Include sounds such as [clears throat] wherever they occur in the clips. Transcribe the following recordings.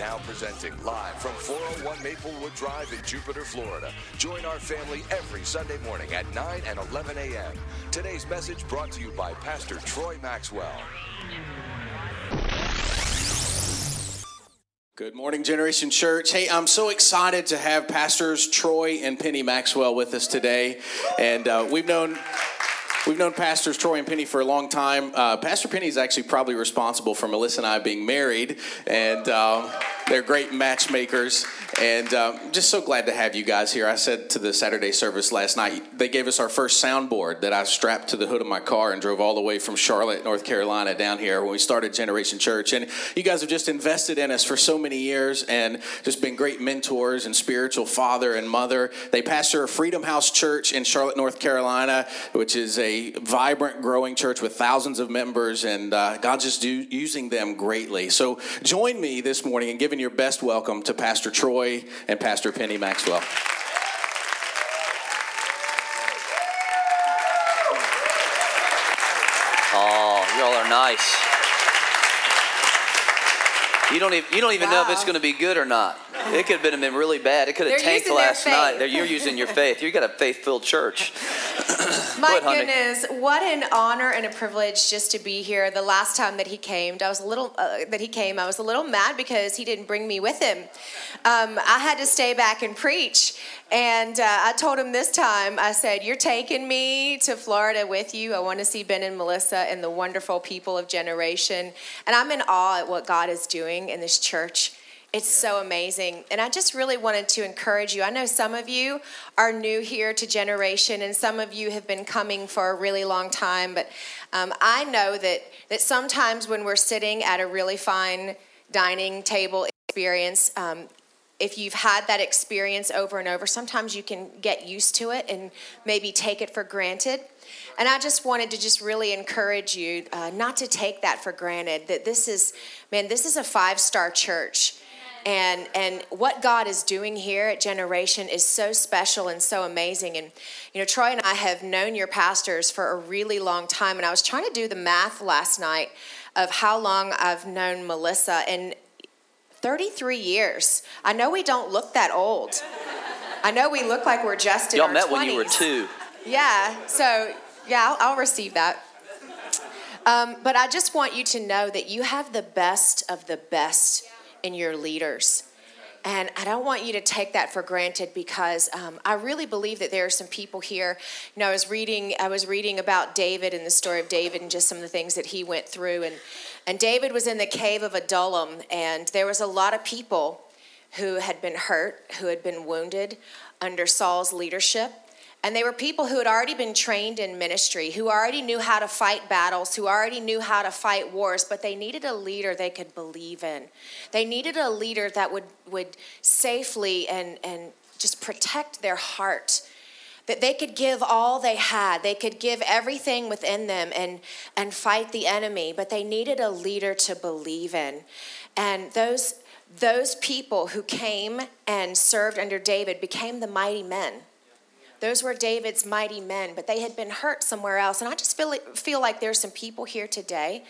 Now presenting live from 401 Maplewood Drive in Jupiter, Florida. Join our family every Sunday morning at 9 and 11 a.m. Today's message brought to you by Pastor Troy Maxwell. Good morning, Generation Church. Hey, I'm so excited to have pastors Troy and Penny Maxwell with us today. And uh, we've known. We've known pastors Troy and Penny for a long time. Uh, Pastor Penny is actually probably responsible for Melissa and I being married, and uh, they're great matchmakers. And um, just so glad to have you guys here. I said to the Saturday service last night, they gave us our first soundboard that I strapped to the hood of my car and drove all the way from Charlotte, North Carolina, down here when we started Generation Church. And you guys have just invested in us for so many years and just been great mentors and spiritual father and mother. They pastor a Freedom House Church in Charlotte, North Carolina, which is a vibrant, growing church with thousands of members, and uh, God's just do, using them greatly. So join me this morning in giving your best welcome to Pastor Troy and Pastor Penny Maxwell. Oh, y'all are nice. You don't even, you don't even wow. know if it's going to be good or not. It could have been really bad. It could have tanked last night. You're using your faith. You got a faith-filled church. [laughs] [clears throat] My ahead, goodness, what an honor and a privilege just to be here. The last time that he came, I was a little uh, that he came. I was a little mad because he didn't bring me with him. Um, I had to stay back and preach, and uh, I told him this time. I said, "You're taking me to Florida with you. I want to see Ben and Melissa and the wonderful people of Generation, and I'm in awe at what God is doing in this church." It's so amazing. And I just really wanted to encourage you. I know some of you are new here to Generation, and some of you have been coming for a really long time. But um, I know that, that sometimes when we're sitting at a really fine dining table experience, um, if you've had that experience over and over, sometimes you can get used to it and maybe take it for granted. And I just wanted to just really encourage you uh, not to take that for granted. That this is, man, this is a five star church and and what God is doing here at Generation is so special and so amazing. And you know, Troy and I have known your pastors for a really long time, and I was trying to do the math last night of how long I've known Melissa, and 33 years. I know we don't look that old. I know we look like we're just in Y'all our met 20s. when you were two. Yeah. So yeah, I'll, I'll receive that. Um, but I just want you to know that you have the best of the best in your leaders. And I don't want you to take that for granted because um, I really believe that there are some people here. You know, I was reading, I was reading about David and the story of David and just some of the things that he went through. And and David was in the cave of Adullam, and there was a lot of people who had been hurt, who had been wounded under Saul's leadership. And they were people who had already been trained in ministry, who already knew how to fight battles, who already knew how to fight wars, but they needed a leader they could believe in. They needed a leader that would, would safely and, and just protect their heart. That they could give all they had, they could give everything within them and, and fight the enemy, but they needed a leader to believe in. And those, those people who came and served under David became the mighty men those were David's mighty men, but they had been hurt somewhere else. And I just feel, feel like there's some people here today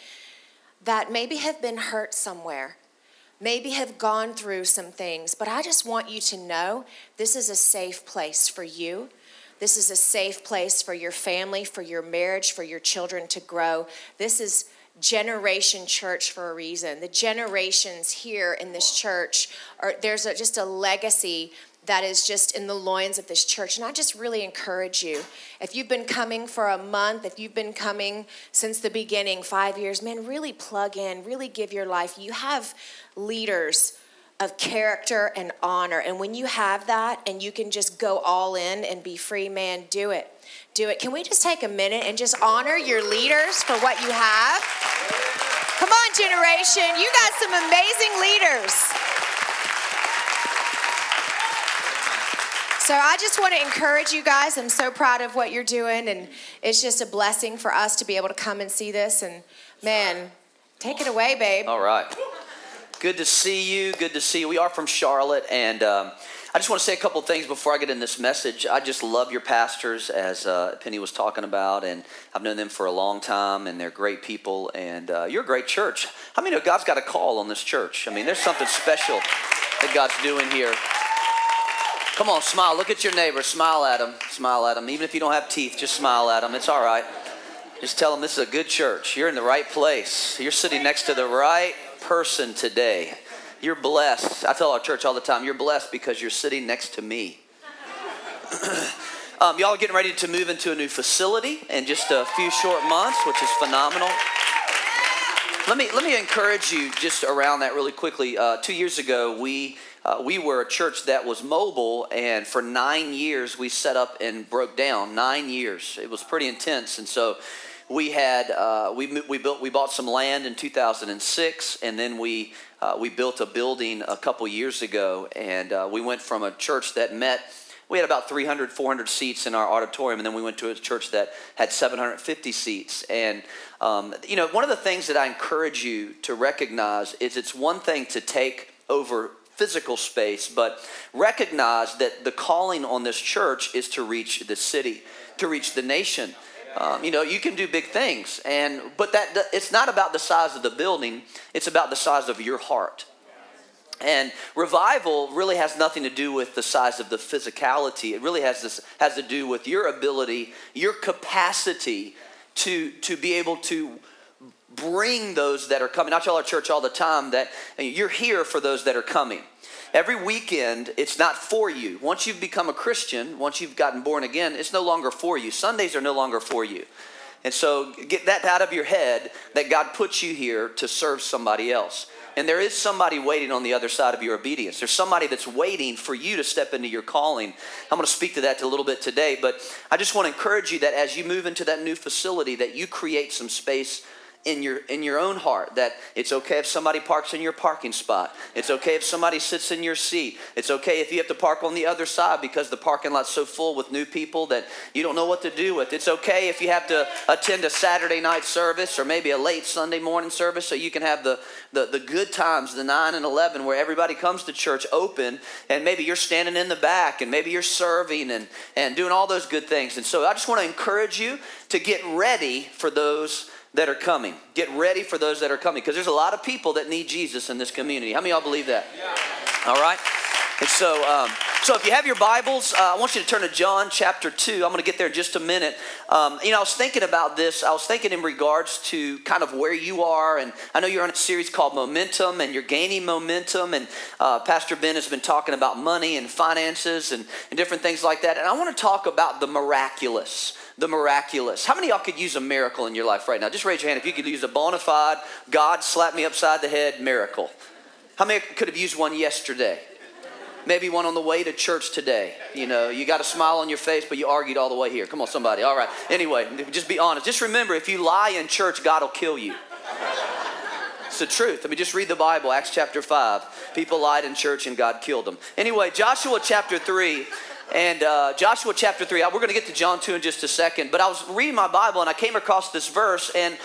that maybe have been hurt somewhere, maybe have gone through some things, but I just want you to know this is a safe place for you. This is a safe place for your family, for your marriage, for your children to grow. This is generation church for a reason. The generations here in this church are there's a, just a legacy that is just in the loins of this church. And I just really encourage you if you've been coming for a month, if you've been coming since the beginning, five years, man, really plug in, really give your life. You have leaders of character and honor. And when you have that and you can just go all in and be free, man, do it. Do it. Can we just take a minute and just honor your leaders for what you have? Come on, generation. You got some amazing leaders. So I just want to encourage you guys. I'm so proud of what you're doing, and it's just a blessing for us to be able to come and see this. And man, take it away, babe. All right. Good to see you. Good to see you. We are from Charlotte, and um, I just want to say a couple things before I get in this message. I just love your pastors, as uh, Penny was talking about, and I've known them for a long time, and they're great people, and uh, you're a great church. Many know God's got a call on this church? I mean, there's something special that God's doing here. Come on, smile. Look at your neighbor. Smile at him. Smile at him. Even if you don't have teeth, just smile at him. It's all right. Just tell them this is a good church. You're in the right place. You're sitting next to the right person today. You're blessed. I tell our church all the time, you're blessed because you're sitting next to me. [clears throat] um, y'all are getting ready to move into a new facility in just a few short months, which is phenomenal. Let me, let me encourage you just around that really quickly. Uh, two years ago, we uh, we were a church that was mobile, and for nine years we set up and broke down. Nine years. It was pretty intense, and so we had uh, we we built we bought some land in 2006, and then we uh, we built a building a couple years ago, and uh, we went from a church that met. We had about 300, 400 seats in our auditorium, and then we went to a church that had 750 seats. And um, you know, one of the things that I encourage you to recognize is it's one thing to take over physical space, but recognize that the calling on this church is to reach the city, to reach the nation. Um, you know, you can do big things, and but that it's not about the size of the building; it's about the size of your heart. And revival really has nothing to do with the size of the physicality. It really has this has to do with your ability, your capacity to to be able to bring those that are coming. I tell our church all the time that you're here for those that are coming. Every weekend, it's not for you. Once you've become a Christian, once you've gotten born again, it's no longer for you. Sundays are no longer for you. And so get that out of your head that God puts you here to serve somebody else. And there is somebody waiting on the other side of your obedience. There's somebody that's waiting for you to step into your calling. I'm going to speak to that a little bit today, but I just want to encourage you that as you move into that new facility that you create some space in your in your own heart that it's okay if somebody parks in your parking spot. It's okay if somebody sits in your seat. It's okay if you have to park on the other side because the parking lot's so full with new people that you don't know what to do with. It's okay if you have to attend a Saturday night service or maybe a late Sunday morning service so you can have the the, the good times, the 9 and 11 where everybody comes to church open and maybe you're standing in the back and maybe you're serving and and doing all those good things. And so I just want to encourage you to get ready for those that are coming. Get ready for those that are coming because there's a lot of people that need Jesus in this community. How many y'all believe that? Yeah. All right. And so, um, so if you have your Bibles, uh, I want you to turn to John chapter two. I'm going to get there in just a minute. Um, you know, I was thinking about this. I was thinking in regards to kind of where you are, and I know you're on a series called Momentum, and you're gaining momentum. And uh, Pastor Ben has been talking about money and finances and, and different things like that. And I want to talk about the miraculous the miraculous. How many of y'all could use a miracle in your life right now? Just raise your hand if you could use a bona fide, God slapped me upside the head miracle. How many could have used one yesterday? Maybe one on the way to church today. You know, you got a smile on your face, but you argued all the way here. Come on, somebody. All right. Anyway, just be honest. Just remember if you lie in church, God will kill you. It's the truth. I mean, just read the Bible, Acts chapter 5. People lied in church and God killed them. Anyway, Joshua chapter 3 and uh, Joshua chapter 3. We're going to get to John 2 in just a second. But I was reading my Bible and I came across this verse, and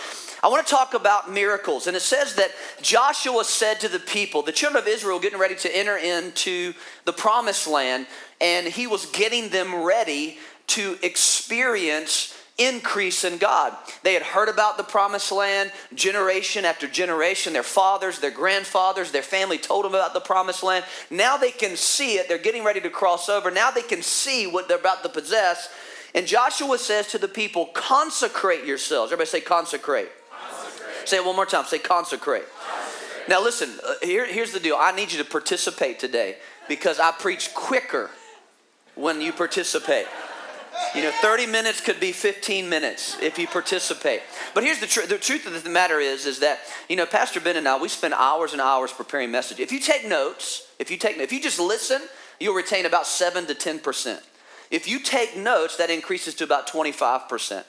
I want to talk about miracles. And it says that Joshua said to the people, the children of Israel getting ready to enter into the promised land, and he was getting them ready to experience increase in God. They had heard about the promised land generation after generation. Their fathers, their grandfathers, their family told them about the promised land. Now they can see it. They're getting ready to cross over. Now they can see what they're about to possess. And Joshua says to the people, consecrate yourselves. Everybody say consecrate. Say it one more time. Say consecrate. consecrate. Now listen, uh, here, here's the deal. I need you to participate today because I preach quicker when you participate. You know, 30 minutes could be 15 minutes if you participate. But here's the truth. The truth of the matter is, is that, you know, Pastor Ben and I, we spend hours and hours preparing message. If you take notes, if you take, if you just listen, you'll retain about 7 to 10%. If you take notes, that increases to about 25%.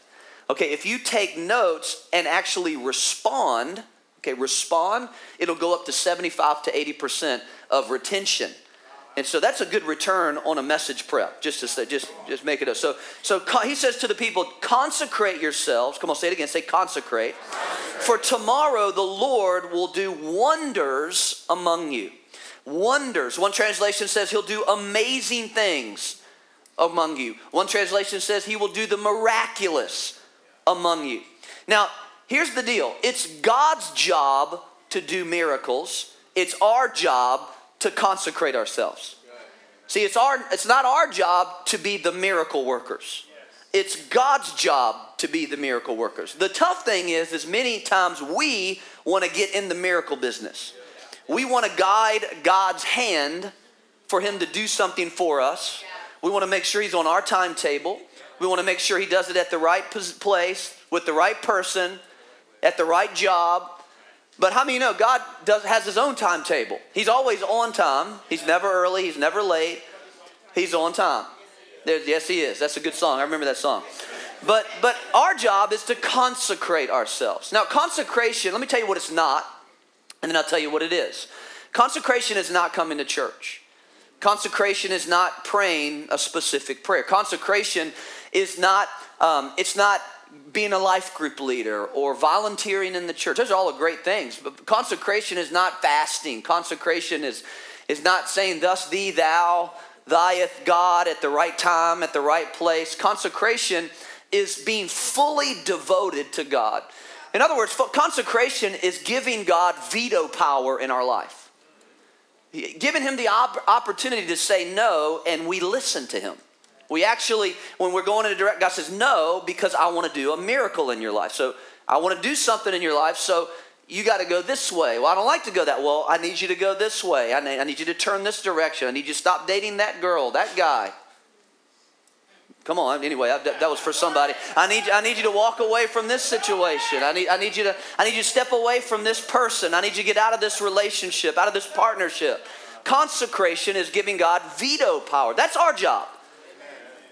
Okay, if you take notes and actually respond, okay, respond, it'll go up to 75 to 80% of retention. And so that's a good return on a message prep, just to say, just, just make it up. So, so he says to the people, consecrate yourselves. Come on, say it again. Say consecrate. consecrate For tomorrow the Lord will do wonders among you. Wonders. One translation says he'll do amazing things among you. One translation says he will do the miraculous among you. Now, here's the deal it's God's job to do miracles, it's our job to consecrate ourselves. See, it's, our, it's not our job to be the miracle workers. It's God's job to be the miracle workers. The tough thing is, is many times we want to get in the miracle business. We want to guide God's hand for Him to do something for us. We want to make sure He's on our timetable. We want to make sure He does it at the right place, with the right person, at the right job. But how many you know God does, has His own timetable? He's always on time. He's never early. He's never late. He's on time. There, yes, He is. That's a good song. I remember that song. But but our job is to consecrate ourselves. Now, consecration. Let me tell you what it's not, and then I'll tell you what it is. Consecration is not coming to church. Consecration is not praying a specific prayer. Consecration is not, um, it's not being a life group leader or volunteering in the church. Those are all great things. But consecration is not fasting. Consecration is, is not saying, Thus thee, thou, thieth God at the right time, at the right place. Consecration is being fully devoted to God. In other words, consecration is giving God veto power in our life giving him the op- opportunity to say no, and we listen to him. We actually, when we're going in a direct, God says no because I want to do a miracle in your life. So I want to do something in your life. So you got to go this way. Well, I don't like to go that. Well, I need you to go this way. I need, I need you to turn this direction. I need you to stop dating that girl, that guy. Come on. Anyway, I, that, was for somebody. I need, I need you to walk away from this situation. I need, I need you to, I need you to step away from this person. I need you to get out of this relationship, out of this partnership. Consecration is giving God veto power. That's our job.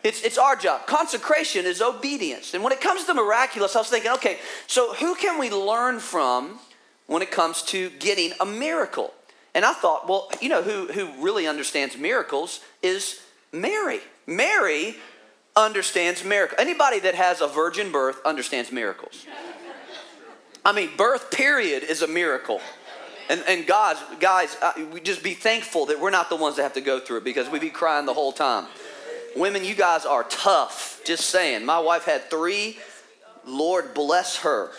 It's, it's our job. Consecration is obedience. And when it comes to miraculous, I was thinking, okay, so who can we learn from when it comes to getting a miracle? And I thought, well, you know who, who really understands miracles is Mary. Mary understands miracle. Anybody that has a virgin birth understands miracles. I mean, birth period is a miracle. And, and guys, guys, uh, we just be thankful that we're not the ones that have to go through it because we would be crying the whole time. Women, you guys are tough. Just saying. My wife had three. Lord bless her.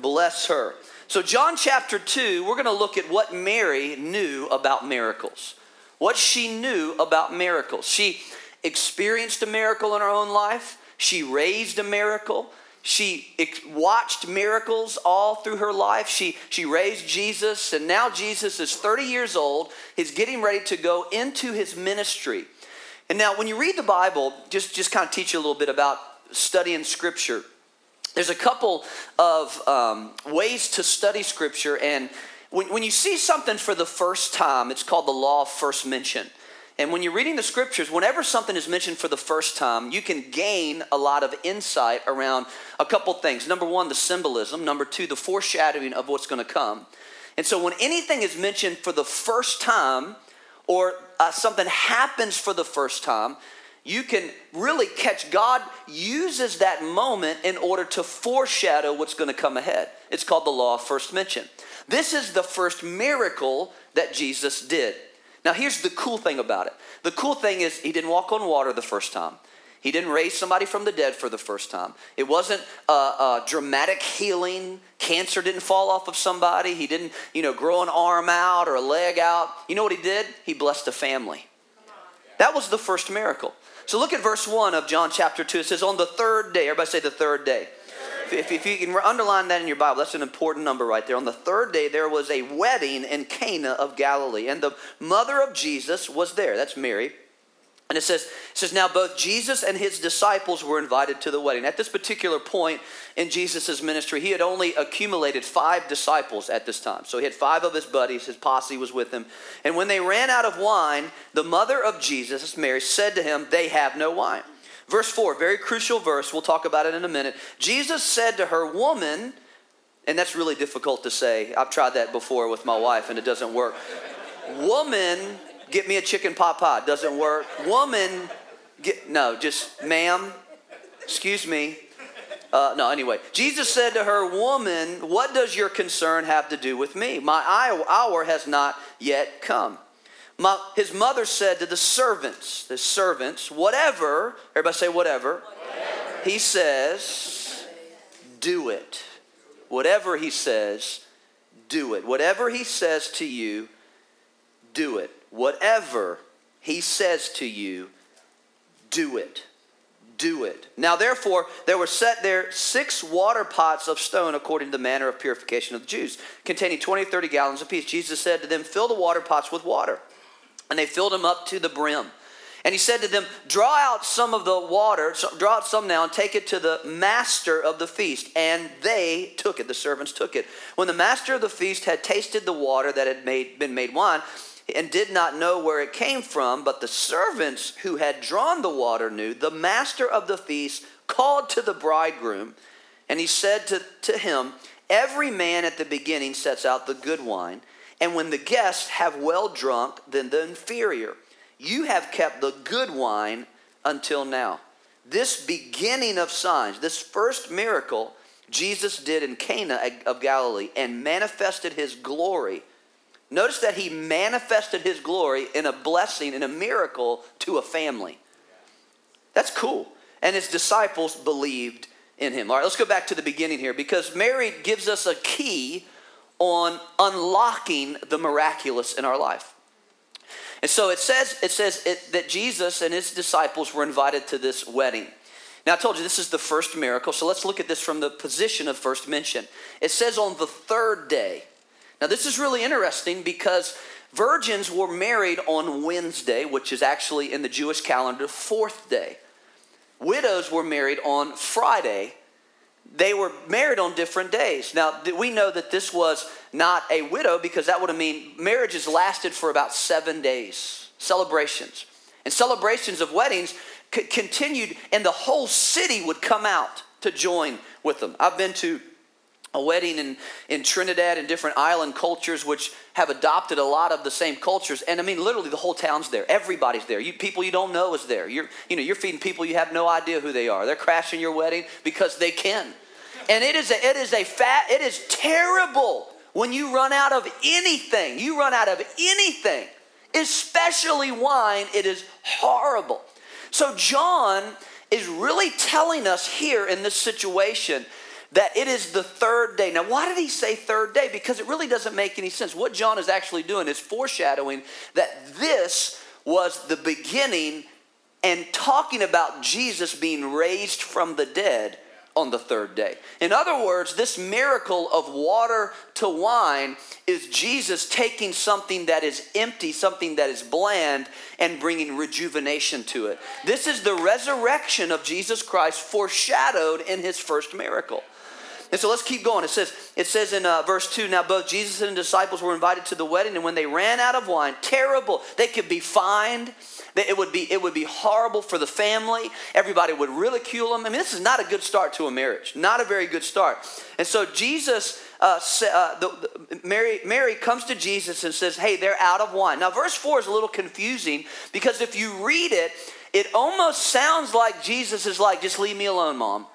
Bless her. So, John chapter 2, we're going to look at what Mary knew about miracles. What she knew about miracles. She experienced a miracle in her own life, she raised a miracle. She watched miracles all through her life. She, she raised Jesus, and now Jesus is 30 years old. He's getting ready to go into his ministry. And now, when you read the Bible, just, just kind of teach you a little bit about studying Scripture. There's a couple of um, ways to study Scripture, and when, when you see something for the first time, it's called the law of first mention. And when you're reading the scriptures, whenever something is mentioned for the first time, you can gain a lot of insight around a couple things. Number one, the symbolism. Number two, the foreshadowing of what's going to come. And so when anything is mentioned for the first time, or uh, something happens for the first time, you can really catch God uses that moment in order to foreshadow what's going to come ahead. It's called the law of first mention. This is the first miracle that Jesus did. Now, here's the cool thing about it the cool thing is, he didn't walk on water the first time. He didn't raise somebody from the dead for the first time. It wasn't a, a, dramatic healing. Cancer didn't fall off of somebody. He didn't, you know, grow an arm out or a leg out. You know what he did? He blessed a family. That was the first miracle. So look at verse 1 of John chapter 2. It says, On the third day, everybody say the third day. If, if, you can underline that in your Bible, that's an important number right there. On the third day, there was a wedding in Cana of Galilee, and the mother of Jesus was there. That's Mary. And it says, it says, now both Jesus and his disciples were invited to the wedding. At this particular point in Jesus' ministry, he had only accumulated five disciples at this time. So he had five of his buddies, his posse was with him. And when they ran out of wine, the mother of Jesus, Mary, said to him, They have no wine. Verse 4, very crucial verse. We'll talk about it in a minute. Jesus said to her, Woman, and that's really difficult to say. I've tried that before with my wife and it doesn't work. Woman, get me a chicken pot pie. Doesn't work. Woman, get, no, just ma'am, excuse me. Uh, no, anyway, Jesus said to her, Woman, what does your concern have to do with me? My hour has not yet come. My, his mother said to the servants, the servants, whatever, everybody say whatever. whatever. He says, do it. Whatever he says, do it. Whatever he says to you, do it. Whatever he says to you, do it. Do it. Now, therefore, there were set there six water pots of stone according to the manner of purification of the Jews, containing 20 30 gallons apiece. Jesus said to them, Fill the water pots with water. And they filled them up to the brim. And he said to them, Draw out some of the water, draw out some now, and take it to the master of the feast. And they took it, the servants took it. When the master of the feast had tasted the water that had made, been made wine, and did not know where it came from, but the servants who had drawn the water knew, the master of the feast called to the bridegroom, and he said to, to him, Every man at the beginning sets out the good wine and when the guests have well drunk, then the inferior. You have kept the good wine until now. This beginning of signs, this first miracle Jesus did in Cana of Galilee and manifested his glory. Notice that he manifested his glory in a blessing, in a miracle to a family. That's cool. And his disciples believed in him. All right, let's go back to the beginning here because Mary gives us a key on unlocking the miraculous in our life. And so it says, it says it, that Jesus and his disciples were invited to this wedding. Now, I told you this is the first miracle, so let's look at this from the position of first mention. It says on the third day. Now, this is really interesting because virgins were married on Wednesday, which is actually in the Jewish calendar, fourth day. Widows were married on Friday, they were married on different days. Now, we know that this was not a widow because that would have mean marriages lasted for about seven days, celebrations. And celebrations of weddings continued, and the whole city would come out to join with them. I've been to a wedding in, in Trinidad and different island cultures which have adopted a lot of the same cultures. And I mean, literally, the whole town's there. Everybody's there. You, people you don't know is there. You're, you know, you're feeding people you have no idea who they are. They're crashing your wedding because they can. And it is a, it is a fat, it is terrible when you run out of anything. You run out of anything, especially wine. It is horrible. So John is really telling us here in this situation that it is the third day. Now, why did he say third day? Because it really doesn't make any sense. What John is actually doing is foreshadowing that this was the beginning and talking about Jesus being raised from the dead on the third day. In other words, this miracle of water to wine is Jesus taking something that is empty, something that is bland, and bringing rejuvenation to it. This is the resurrection of Jesus Christ foreshadowed in his first miracle. And so let's keep going. It says, it says in uh, verse 2 Now both Jesus and the disciples were invited to the wedding, and when they ran out of wine, terrible, they could be fined. It would be, it would be horrible for the family. Everybody would ridicule them. I mean, this is not a good start to a marriage, not a very good start. And so Jesus, uh, uh, the, the, Mary, Mary comes to Jesus and says, Hey, they're out of wine. Now, verse 4 is a little confusing because if you read it, it almost sounds like Jesus is like, Just leave me alone, mom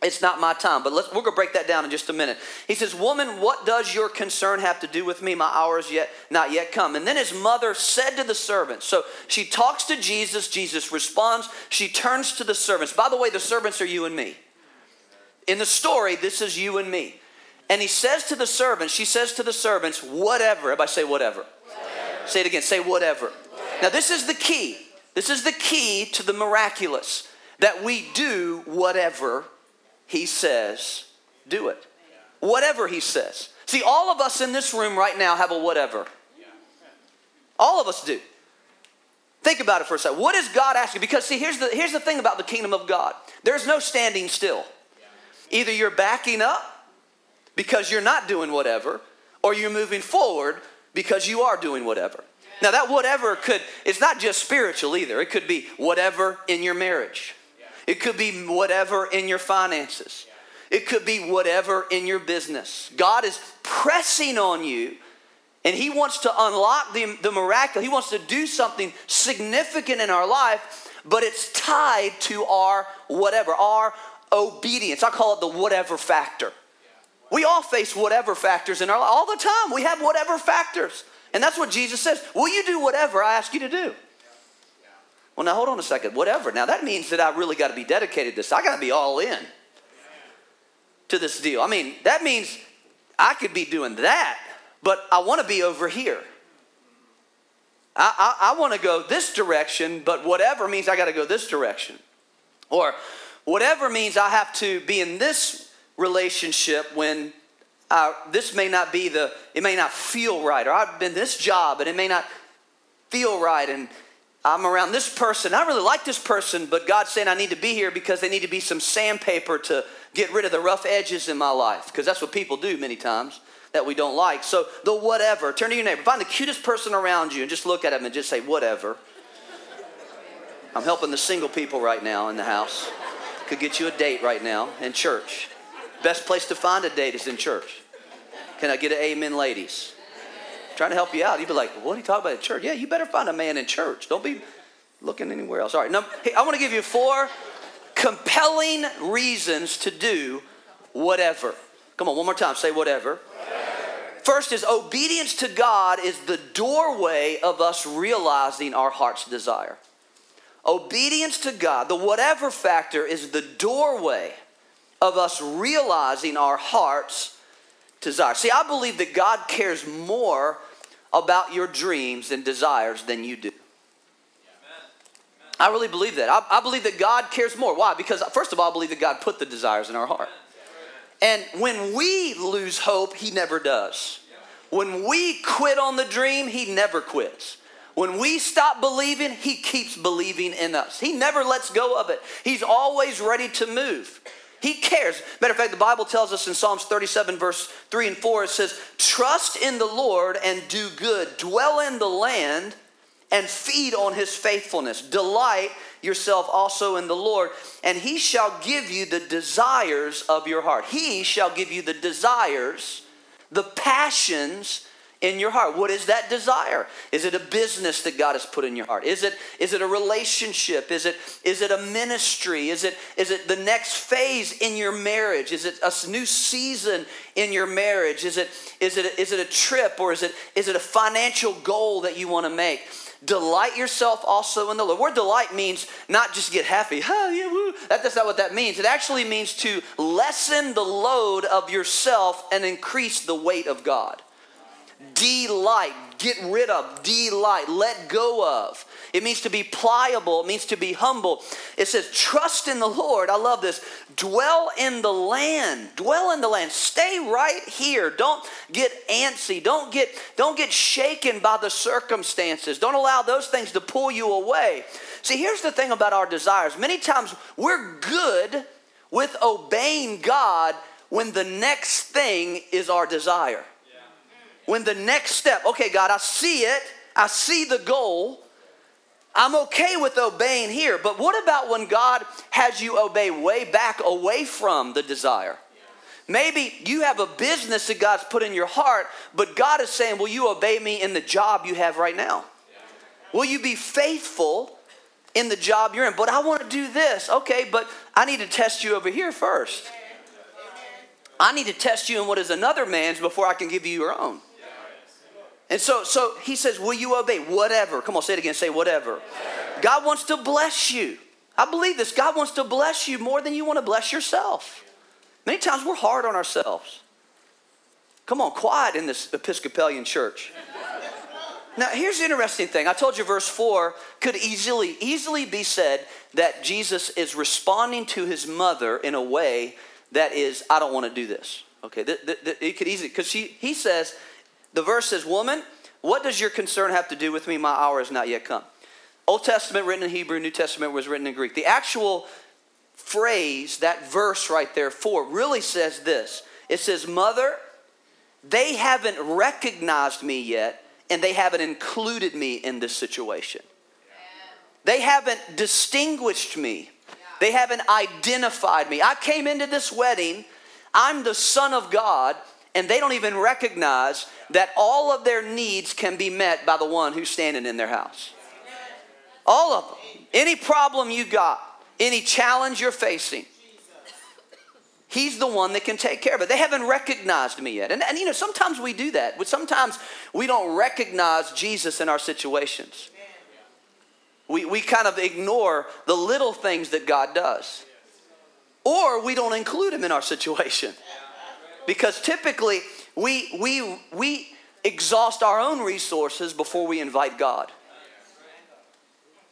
it's not my time. But let's, we're going to break that down in just a minute. He says, Woman, what does your concern have to do with me? My hour is yet not yet come. And then his mother said to the servants, So she talks to Jesus. Jesus responds. She turns to the servants. By the way, the servants are you and me. In the story, this is you and me. And he says to the servants, she says to the servants, whatever. Everybody say whatever. whatever. Say it again. Say whatever. whatever. Now, this is the key. This is the key to the miraculous that we do whatever he says, do it. Whatever he says. See, all of us in this room right now have a whatever. All of us do. Think about it for a second. What is God asking? Because see, here's the here's the thing about the kingdom of God. There's no standing still. Either you're backing up because you're not doing whatever, or you're moving forward because you are doing whatever. Now that whatever could it's not just spiritual either. It could be whatever in your marriage. It could be whatever in your finances. It could be whatever in your business. God is pressing on you and He wants to unlock the, the miracle. He wants to do something significant in our life, but it's tied to our whatever, our obedience. I call it the whatever factor. We all face whatever factors in our life all the time. We have whatever factors. And that's what Jesus says. Will you do whatever I ask you to do? Well, now hold on a second. Whatever. Now that means that I really got to be dedicated to this. I got to be all in to this deal. I mean, that means I could be doing that, but I want to be over here. I, I, I want to go this direction, but whatever means I got to go this direction. Or whatever means I have to be in this relationship when uh, this may not be the, it may not feel right. Or I've been this job and it may not feel right. And I'm around this person. I really like this person, but God's saying I need to be here because they need to be some sandpaper to get rid of the rough edges in my life. Because that's what people do many times that we don't like. So the whatever. Turn to your neighbor. Find the cutest person around you and just look at them and just say, whatever. I'm helping the single people right now in the house. Could get you a date right now in church. Best place to find a date is in church. Can I get an amen, ladies? Trying to help you out. You'd be like, what are you talking about in church? Yeah, you better find a man in church. Don't be looking anywhere else. All right, number, hey, I want to give you four compelling reasons to do whatever. Come on, one more time. Say whatever. whatever. First is obedience to God is the doorway of us realizing our heart's desire. Obedience to God, the whatever factor, is the doorway of us realizing our heart's desire. See, I believe that God cares more about your dreams and desires than you do. I really believe that. I, I, believe that God cares more. Why? Because, first of all, I believe that God put the desires in our heart. And when we lose hope, He never does. When we quit on the dream, He never quits. When we stop believing, He keeps believing in us. He never lets go of it. He's always ready to move. He cares. Matter of fact, the Bible tells us in Psalms 37, verse 3 and 4, it says, Trust in the Lord and do good, dwell in the land and feed on his faithfulness. Delight yourself also in the Lord, and he shall give you the desires of your heart. He shall give you the desires, the passions in your heart. What is that desire? Is it a business that God has put in your heart? Is it is it a relationship? Is it is it a ministry? Is it is it the next phase in your marriage? Is it a new season in your marriage? Is it is it is it a trip or is it is it a financial goal that you want to make? Delight yourself also in the Lord. Word delight means not just get happy. [laughs] Oh, yeah, woo. That, that's not what that means. It actually means to lessen the load of yourself and increase the weight of God. Delight, get rid of, delight, let go of. It means to be pliable, it means to be humble. It says, trust in the Lord. I love this. Dwell in the land. Dwell in the land. Stay right here. Don't get antsy. Don't get, don't get shaken by the circumstances. Don't allow those things to pull you away. See, here's the thing about our desires. Many times we're good with obeying God when the next thing is our desire when the next step, okay, God, I see it, I see the goal, I'm okay with obeying here, but what about when God has you obey way back away from the desire? Maybe you have a business that God's put in your heart, but God is saying, Will you obey me in the job you have right now? Will you be faithful in the job you're in? But I want to do this. Okay, but I need to test you over here first. I need to test you in what is another man's before I can give you your own. And so, so he says, Will you obey? Whatever. Come on, say it again. Say whatever. God wants to bless you. I believe this. God wants to bless you more than you want to bless yourself. Many times we're hard on ourselves. Come on, quiet in this Episcopalian church. Now, here's the interesting thing. I told you verse 4 could easily, easily be said that Jesus is responding to his mother in a way that is, I don't want to do this. Okay, th- th- th- it could easily, because he says, the verse says, Woman, what does your concern have to do with me? My hour has not yet come. Old Testament written in Hebrew, New Testament was written in Greek. The actual phrase, that verse right there, for, really says this it says, Mother, they haven't recognized me yet, and they haven't included me in this situation. They haven't distinguished me. They haven't identified me. I came into this wedding, I'm the Son of God, and they don't even recognize that all of their needs can be met by the one who's standing in their house. All of them. Any problem you got, any challenge you're facing, He's the one that can take care of it. They haven't recognized me yet. And, and you know, sometimes we do that. But sometimes we don't recognize Jesus in our situations. We, we kind of ignore the little things that God does. Or we don't include him in our situation. Because typically we, we, we exhaust our own resources before we invite God.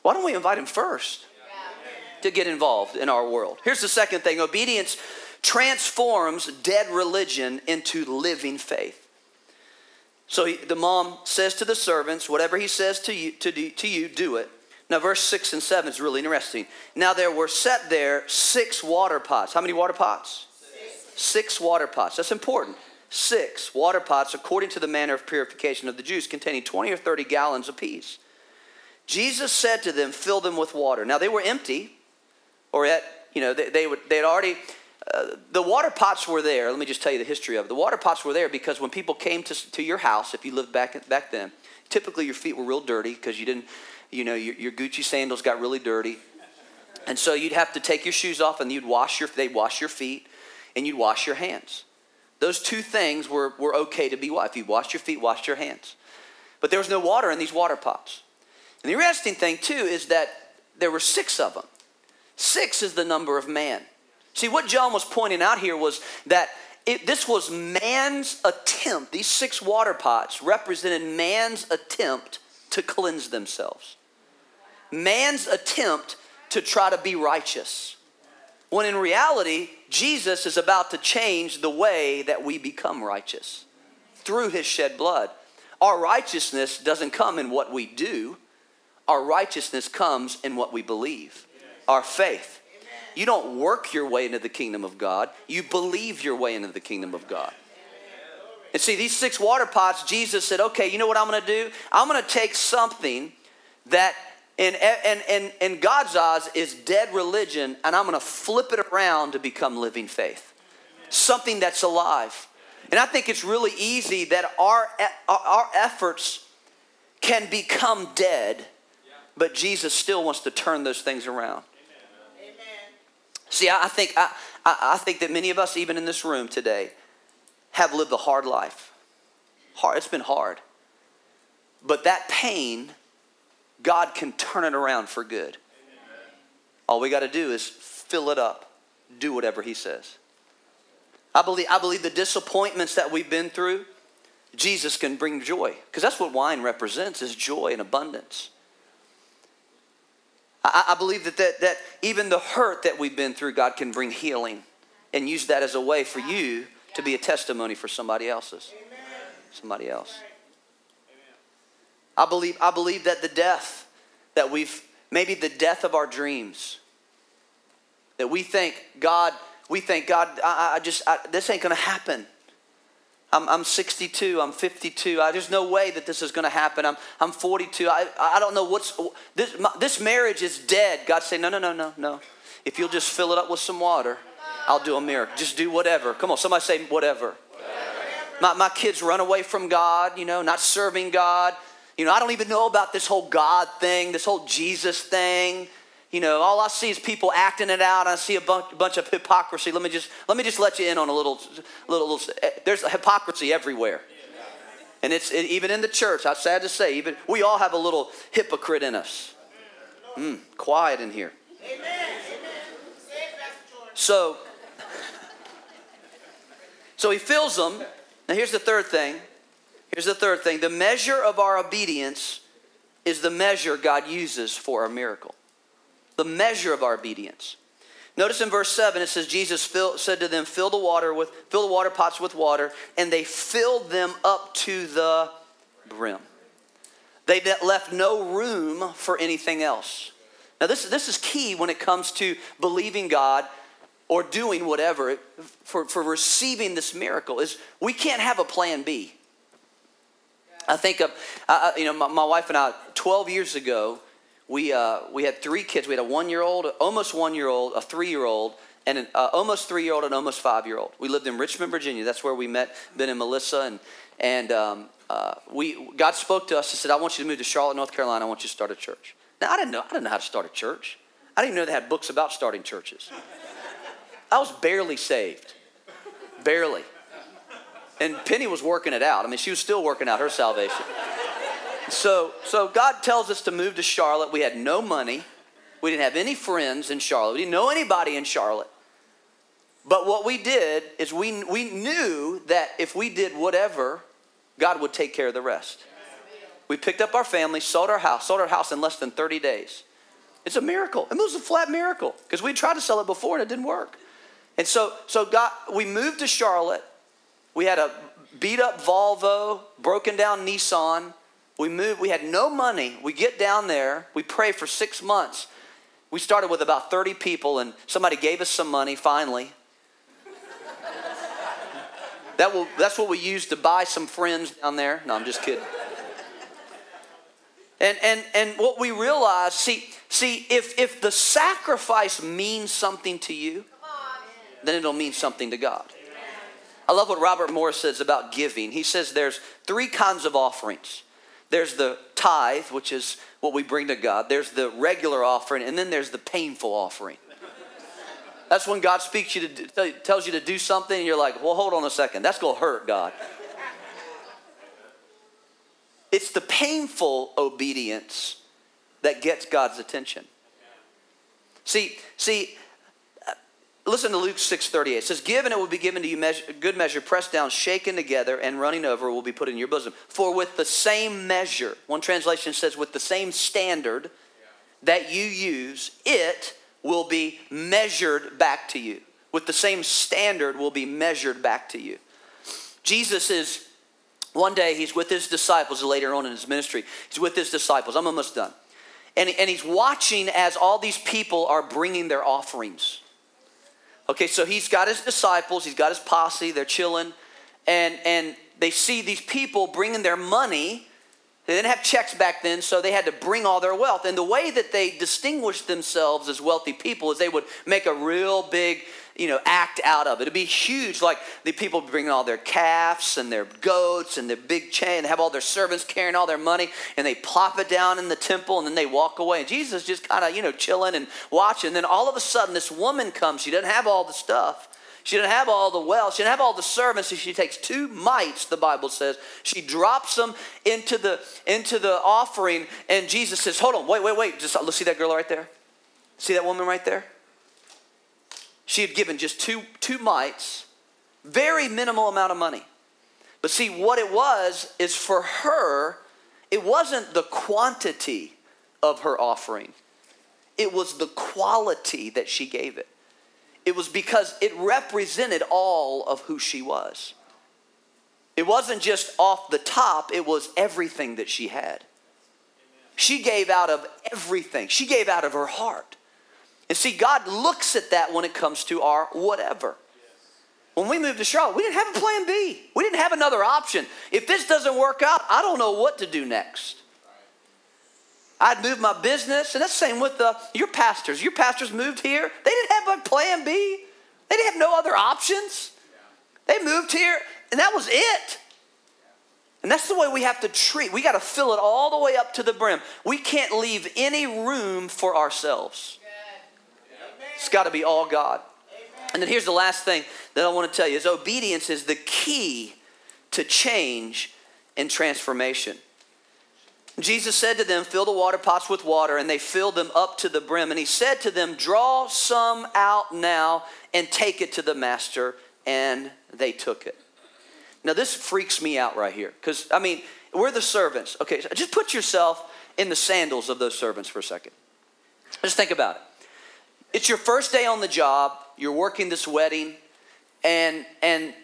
Why don't we invite him first to get involved in our world? Here's the second thing obedience transforms dead religion into living faith. So he, the mom says to the servants, whatever he says to you, to, do, to you, do it. Now, verse 6 and 7 is really interesting. Now, there were set there six water pots. How many water pots? Six, water pots. That's important. Six water pots, according to the manner of purification of the Jews, containing 20 or 30 gallons apiece. Jesus said to them, Fill them with water. Now, they were empty, or at, you know, they, they, would, they had already uh, the water pots were there. Let me just tell you the history of it. The water pots were there because when people came to, to your house, if you lived back, back then, typically your feet were real dirty because you didn't, you know, your, your Gucci sandals got really dirty. And so you'd have to take your shoes off and you'd wash your, they'd wash your feet and you'd wash your hands. Those two things were, were okay to be washed. If you washed your feet, washed your hands. But there was no water in these water pots. And the interesting thing, too, is that there were six of them. Six is the number of man. See, what John was pointing out here was that it, this was man's attempt. These six water pots represented man's attempt to cleanse themselves, man's attempt to try to be righteous. When in reality, Jesus is about to change the way that we become righteous through his shed blood. Our righteousness doesn't come in what we do, our righteousness comes in what we believe, our faith. You don't work your way into the kingdom of God, you believe your way into the kingdom of God. And see, these six water pots, Jesus said, okay, you know what I'm gonna do? I'm gonna take something that in, in, in, in God's eyes is dead religion, and I'm gonna flip it around to become living faith. Something that's alive. And I think it's really easy that our, our efforts can become dead, but Jesus still wants to turn those things around. See, I think, I, I think that many of us, even in this room today, have lived a hard life. Hard, it's been hard. But that pain, God can turn it around for good. All we got to do is fill it up, do whatever He says. I believe, I believe the disappointments that we've been through, Jesus can bring joy. Because that's what wine represents is joy and abundance. I, I believe that, that, that even the hurt that we've been through, God can bring healing and use that as a way for you to be a testimony for somebody else's. Somebody else. I believe, I believe that the death that we've, maybe the death of our dreams, that we think, God, we think, God, I, I just, I, this ain't gonna happen. I'm, I'm 62, I'm 52. I, there's no way that this is to happen. I'm, I'm 42. I, I don't know what's, this, my, this marriage is dead. God say, no, no, no, no, no. If you'll just fill it up with some water, I'll do a miracle. Just do whatever. Come on, somebody say whatever. My, my kids run away from God, you know, not serving God. You know, I don't even know about this whole God thing, this whole Jesus thing. You know, all I see is people acting it out. I see a bunch, bunch of hypocrisy. Let me just let me just let you in on a little, little, little. Eh, there's hypocrisy everywhere, and it's it, even in the church. I'm sad to say, even we all have a little hypocrite in us. Mm, quiet in here. So, [laughs] so he fills them. Now here's the third thing. Here's the third thing. The measure of our obedience is the measure God uses for our miracle the measure of our obedience. Notice in verse 7 it says Jesus fill, said to them, fill the water with fill the water pots with water, and they filled them up to the brim. They left no room for anything else. Now this, this is key when it comes to believing God or doing whatever for, for receiving this miracle is we can't have a plan B. I think of, uh, you know, my, my wife and I, 12 years ago, we, uh, we had three kids. We had a one year old, almost one year old, a three year old, and an uh, almost three year old and almost five year old. We lived in Richmond, Virginia. That's where we met Ben and Melissa. And, and um, uh, we, God spoke to us and said, I want you to move to Charlotte, North Carolina. I want you to start a church. Now, I didn't know, I didn't know how to start a church. I didn't even know they had books about starting churches. I was barely saved. Barely. And Penny was working it out. I mean, she was still working out her salvation. So, so God tells us to move to Charlotte. We had no money. We didn't have any friends in Charlotte. We didn't know anybody in Charlotte. But what we did is we, we knew that if we did whatever, God would take care of the rest. We picked up our family, sold our house, sold our house in less than 30 days. It's a miracle. It was a flat miracle because we tried to sell it before and it didn't work. And so, so God, we moved to Charlotte. We had a beat up Volvo, broken down Nissan. We moved, we had no money. We get down there, we pray for six months. We started with about 30 people, and somebody gave us some money finally. [laughs] that will, that's what we used to buy some friends down there. No, I'm just kidding. And, and, and what we realize, see, see if, if the sacrifice means something to you, then it'll mean something to God. I love what Robert Moore says about giving. He says there's three kinds of offerings there's the tithe, which is what we bring to God, there's the regular offering, and then there's the painful offering. That's when God speaks to you to tells you to do something, and you're like, well, hold on a second, that's gonna hurt, God. It's the painful obedience that gets God's attention. See, see, listen to Luke 6:38. It says, "Give and it will be given to you measure, good measure, pressed down, shaken together, and running over will be put in your bosom. For with the same measure, one translation says, with the same standard that you use, it will be measured back to you. With the same standard will be measured back to you." Jesus is one day he's with his disciples later on in his ministry. He's with his disciples. I'm almost done. And, and he's watching as all these people are bringing their offerings. Okay, so he's got his disciples, he's got his posse, they're chilling, and, and they see these people bringing their money. They didn't have checks back then, so they had to bring all their wealth. And the way that they distinguished themselves as wealthy people is they would make a real big you know, act out of it. It'd be huge. Like the people bringing all their calves and their goats and their big chain, and have all their servants carrying all their money, and they plop it down in the temple, and then they walk away. And Jesus just kind of, you know, chilling and watching. And then all of a sudden, this woman comes. She doesn't have all the stuff. She didn't have all the wealth. She didn't have all the servants. So she takes two mites, the Bible says. She drops them into the into the offering, and Jesus says, "Hold on, wait, wait, wait. Just let's see that girl right there. See that woman right there? She had given just two, two mites, very minimal amount of money. But see, what it was is for her, it wasn't the quantity of her offering, it was the quality that she gave it. It was because it represented all of who she was. It wasn't just off the top, it was everything that she had. She gave out of everything, she gave out of her heart. And see, God looks at that when it comes to our whatever. When we moved to Charlotte, we didn't have a plan B. We didn't have another option. If this doesn't work out, I don't know what to do next. I'd moved my business, and that's the same with the, your pastors. Your pastors moved here. They didn't have a plan B. They didn't have no other options. They moved here, and that was it. And that's the way we have to treat. We got to fill it all the way up to the brim. We can't leave any room for ourselves. It's got to be all God. And then here's the last thing that I want to tell you is obedience is the key to change and transformation. Jesus said to them, Fill the water pots with water, and they filled them up to the brim. And he said to them, Draw some out now and take it to the master. And they took it. Now, this freaks me out right here because, I mean, we're the servants. Okay, so just put yourself in the sandals of those servants for a second. Just think about it. It's your first day on the job, you're working this wedding, and and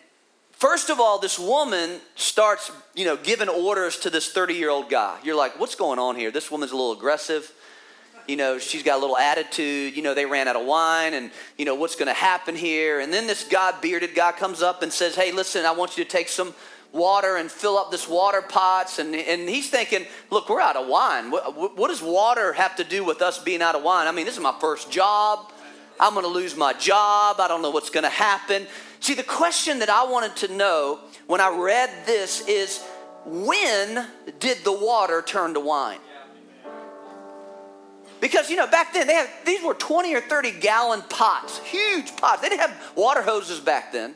first of all, this woman starts, you know, giving orders to this 30-year-old guy. You're like, what's going on here? This woman's a little aggressive. You know, she's got a little attitude. You know, they ran out of wine, and you know what's going to happen here. And then this guy, bearded guy, comes up and says, "Hey, listen, I want you to take some water and fill up this water pots. And, and he's thinking, look, we're out of wine. What, what does water have to do with us being out of wine? I mean, this is my first job. I'm going to lose my job. I don't know what's going to happen. See, the question that I wanted to know when I read this is when did the water turn to wine? Because, you know, back then, they had, these were 20 or 30 gallon pots, huge pots. They didn't have water hoses back then.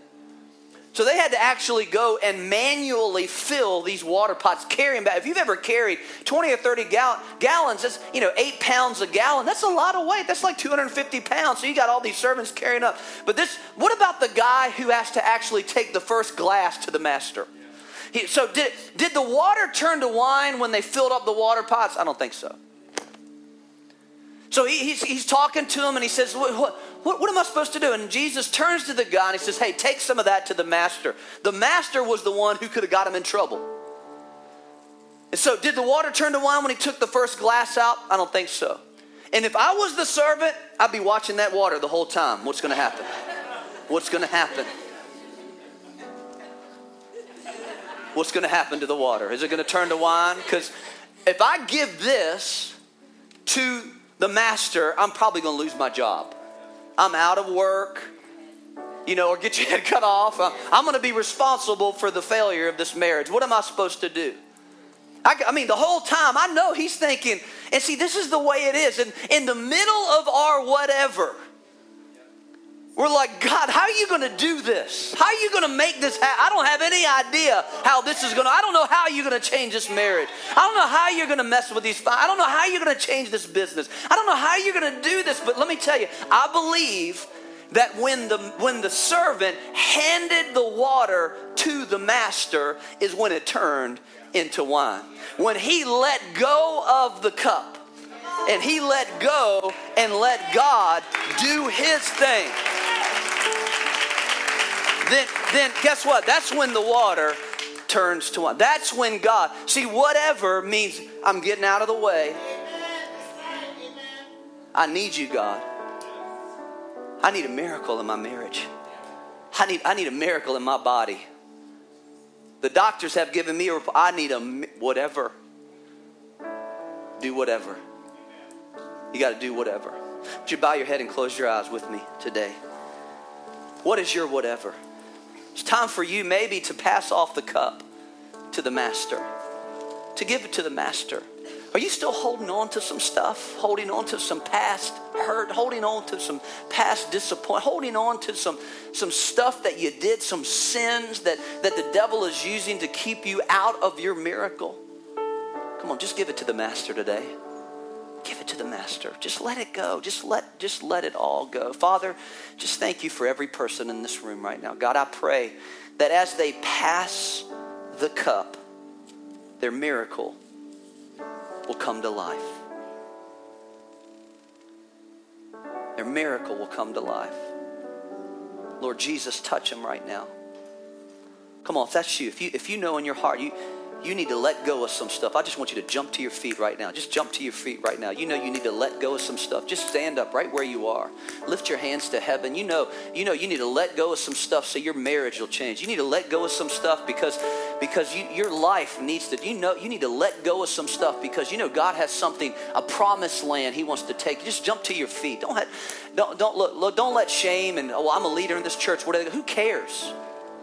So they had to actually go and manually fill these water pots, carry them back. If you've ever carried 20 or 30 gall- gallons, that's, you know, eight pounds a gallon. That's a lot of weight. That's like 250 pounds. So you got all these servants carrying up. But this, what about the guy who has to actually take the first glass to the master? He, so did, did the water turn to wine when they filled up the water pots? I don't think so. So he, he's, he's talking to him and he says, what, what, what, what am I supposed to do? And Jesus turns to the guy and he says, Hey, take some of that to the master. The master was the one who could have got him in trouble. And so, did the water turn to wine when he took the first glass out? I don't think so. And if I was the servant, I'd be watching that water the whole time. What's going to happen? What's going to happen? What's going to happen to the water? Is it going to turn to wine? Because if I give this to the master, I'm probably going to lose my job. I'm out of work, you know, or get your [laughs] head cut off. Uh, I'm going to be responsible for the failure of this marriage. What am I supposed to do? I, I, mean, the whole time, I know he's thinking, and see, this is the way it is. And in the middle of our whatever, we're like, God, how are you going to do this? How are you going to make this happen? I don't have any idea how this is going to, I don't know how you're going to change this marriage. I don't know how you're going to mess with these, I don't know how you're going to change this business. I don't know how you're going to do this, but let me tell you, I believe that when the when the servant handed the water to the master is when it turned into wine. When he let go of the cup and he let go and let God do his thing then, then guess what? That's when the water turns to wine. That's when God, see, whatever means I'm getting out of the way. I need you, God. I need a miracle in my marriage. I need, I need a miracle in my body. The doctors have given me a I need a whatever. Do whatever. You got to do whatever. Would you bow your head and close your eyes with me today? What is your whatever? It's time for you maybe to pass off the cup to the master, to give it to the master. Are you still holding on to some stuff? Holding on to some past hurt? Holding on to some past disappointment? Holding on to some, some stuff that you did, some sins that, that the devil is using to keep you out of your miracle? Come on, just give it to the master today give it to the master. Just let it go. Just let just let it all go. Father just thank you for every person in this room right now. God i pray that as they pass the cup their miracle will come to life. Their miracle will come to life. Lord jesus touch them right now. Come on if that's you if you if you know in your heart you you need to let go of some stuff. I just want you to jump to your feet right now. Just jump to your feet right now. You know you need to let go of some stuff. Just stand up right where you are. Lift your hands to heaven. You know, you know you need to let go of some stuff so your marriage will change. You need to let go of some stuff because because you, your life needs to you know you need to let go of some stuff because you know God has something a promised land he wants to take. Just jump to your feet. Don't let, don't don't look, don't let shame and oh I'm a leader in this church. Whatever. Who cares?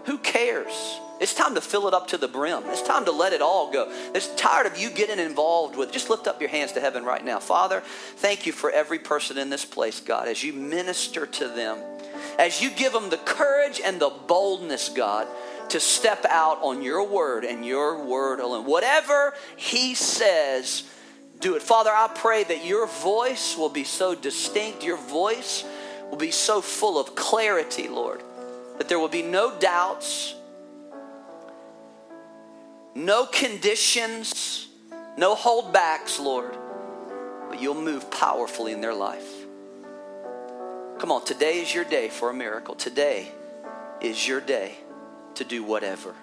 Who cares? It's time to fill it up to the brim. It's time to let it all go. It's tired of you getting involved with. Just lift up your hands to heaven right now. Father, thank you for every person in this place, God, as you minister to them, as you give them the courage and the boldness, God, to step out on your word and your word alone. Whatever He says, do it. Father, I pray that your voice will be so distinct, your voice will be so full of clarity, Lord, that there will be no doubts no conditions, no holdbacks, Lord, but you'll move powerfully in their life. Come on, today is your day for a miracle. Today is your day to do whatever.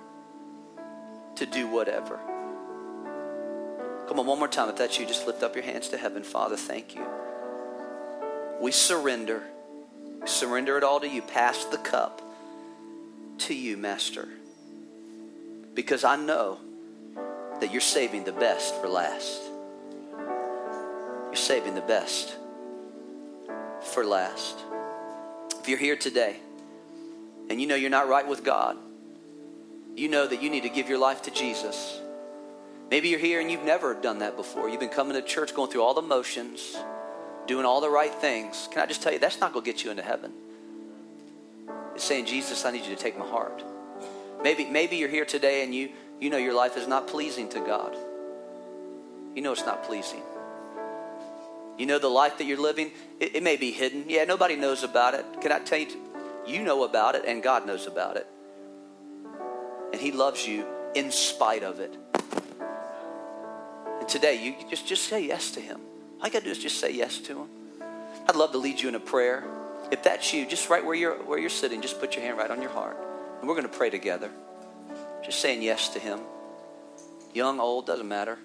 To do whatever. Come on, one more time. If that's you, just lift up your hands to heaven. Father, thank you. We surrender. We surrender it all to you. Pass the cup to you, Master because I know that you're saving the best for last. You're saving the best for last. If you're here today and you know you're not right with God, you know that you need to give your life to Jesus. Maybe you're here and you've never done that before. You've been coming to church going through all the motions. doing all the right things, can I just tell you, that's not going to get you into heaven. It's saying, Jesus, I need you to take my heart. Maybe, maybe you're here today and you, you know your life is not pleasing to God. You know it's not pleasing. You know the life that you're living, it, it may be hidden. Yeah, nobody knows about it. Can I tell you, you know about it and God knows about it. And He loves you in spite of it. And today, you just, just say yes to Him. All you got to do is just say yes to Him. I'd love to lead you in a prayer. If that's you, just right where you're, where you're sitting, just put your hand right on your heart. And we're going to pray together. Just saying yes to Him. Young, old, doesn't matter.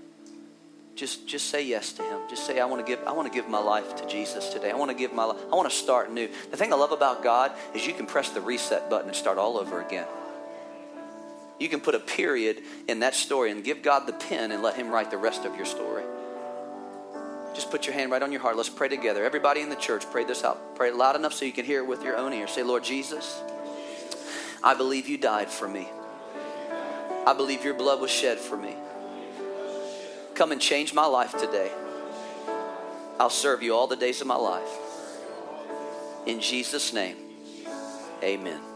Just, just say yes to Him. Just say, I want to give, I want to give my life to Jesus today. I want to give my life. I want to start new. The thing I love about God is you can press the reset button and start all over again. You can put a period in that story and give God the pen and let Him write the rest of your story. Just put your hand right on your heart. Let's pray together. Everybody in the church, pray this out. Pray loud enough so you can hear it with your own ear. Say, Lord Jesus, I believe you died for me. I believe your blood was shed for me. Come and change my life today. I'll serve you all the days of my life. In Jesus' name, amen.